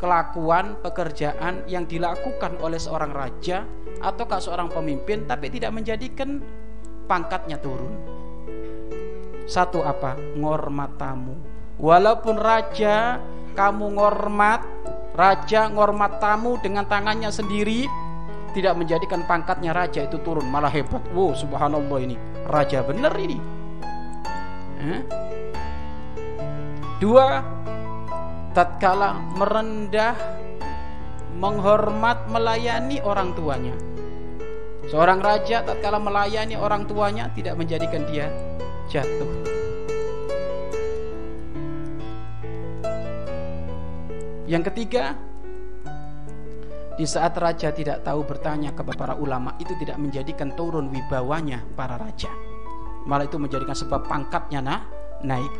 kelakuan pekerjaan yang dilakukan oleh seorang raja ataukah seorang pemimpin tapi tidak menjadikan pangkatnya turun. Satu apa? Ngormat tamu. Walaupun raja kamu ngormat, raja ngormat tamu dengan tangannya sendiri, tidak menjadikan pangkatnya raja itu turun, malah hebat. Wow, subhanallah ini. Raja benar ini. Eh? Dua, tatkala merendah, menghormat, melayani orang tuanya. Seorang raja tatkala melayani orang tuanya tidak menjadikan dia jatuh. Yang ketiga, di saat raja tidak tahu bertanya kepada para ulama itu tidak menjadikan turun wibawanya para raja. Malah itu menjadikan sebab pangkatnya nah, naik.